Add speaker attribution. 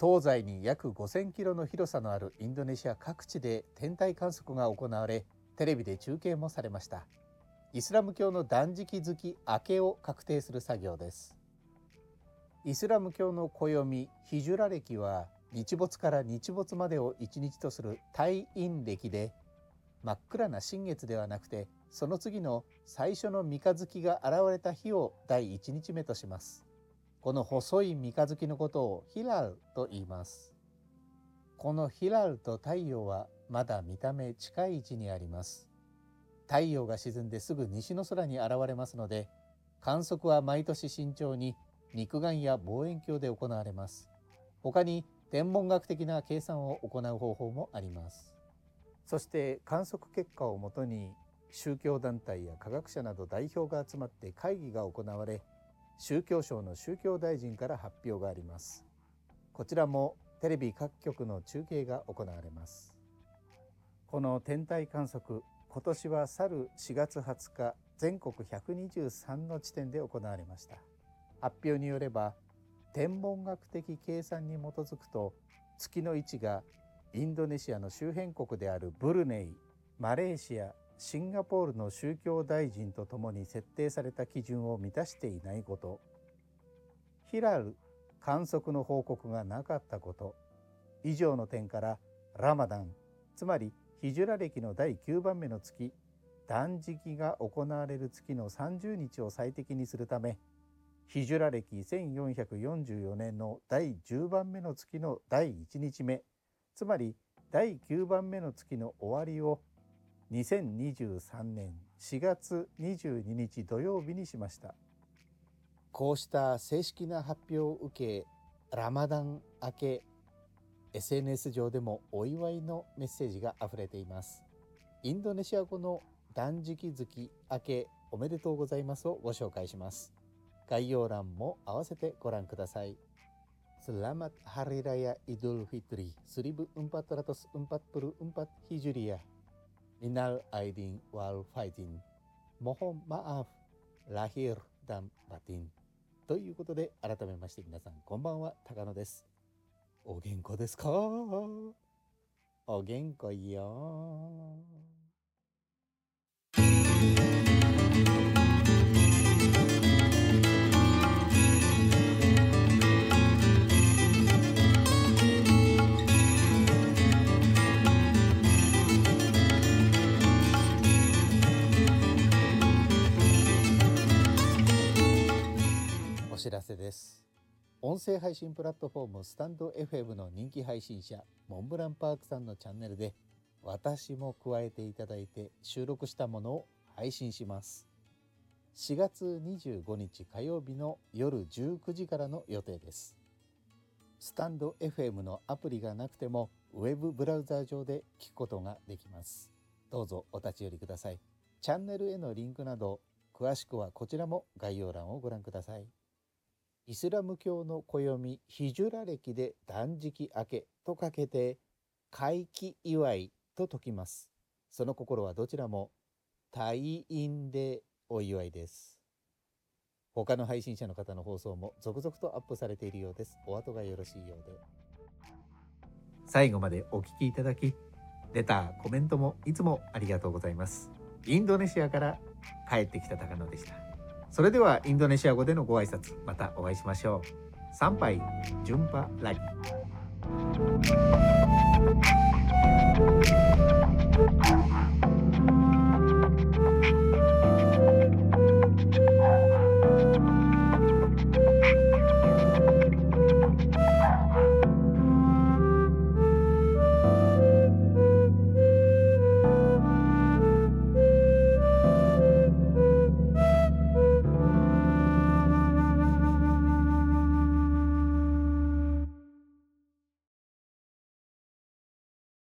Speaker 1: 東西に約5000キロの広さのあるインドネシア各地で天体観測が行われテレビで中継もされました。イスラム教の断食月明けを確定する作業です。イスラム教の暦ヒジュラ暦は日没から日没までを一日とする退院暦で真っ暗な新月ではなくてその次の最初の三日月が現れた日を第一日目とします。この細い三日月のことをヒラルと言います。このヒラルと太陽はまだ見た目近い位置にあります。太陽が沈んですぐ西の空に現れますので観測は毎年慎重に肉眼や望遠鏡で行われます。他に天文学的な計算を行う方法もあります。そして観測結果をもとに宗教団体や科学者など代表が集まって会議が行われ宗教省の宗教大臣から発表があります。こちらもテレビ各局の中継が行われます。この天体観測今年は去る4月20日全国123の地点で行われました。発表によれば天文学的計算に基づくと月の位置がインドネシアの周辺国であるブルネイマレーシアシンガポールの宗教大臣とともに設定された基準を満たしていないこと。ヒラル観測の報告がなかったこと。以上の点からラマダンつまりヒジュラ歴の第9番目の月断食が行われる月の30日を最適にするためヒジュラ歴1444年の第10番目の月の第1日目つまり第9番目の月の終わりを2023年4月22日土曜日にしました。こうした正式な発表を受けラマダン明け SNS 上でもお祝いのメッセージがあふれています。インドネシア語の断食月明けおめでとうございますをご紹介します。概要欄も合わせてご覧ください。Selamat Hari Raya Idul Fitri 1444 Hijriah. Minal Aidin wal Faidin Mohon maaf lahir dan batin ということで改めまして皆さんこんばんは高野ですお元気ですかお元気よお知らせです。音声配信プラットフォームスタンド FM の人気配信者モンブランパークさんのチャンネルで私も加えていただいて収録したものを配信します。4月25日火曜日の夜19時からの予定です。スタンド FM のアプリがなくてもウェブブラウザー上で聞くことができます。どうぞお立ち寄りください。チャンネルへのリンクなど詳しくはこちらも概要欄をご覧ください。イスラム教の暦ヒジュラ歴で断食明けとかけて回帰祝いと説きます。その心はどちらも退院でお祝いです。他の配信者の方の放送も続々とアップされているようです。お後がよろしいようで。最後までお聞きいただきレターコメントもいつもありがとうございます。インドネシアから帰ってきた高野でした。それではインドネシア語でのご挨拶またお会いしましょう。参拝順波ラリー。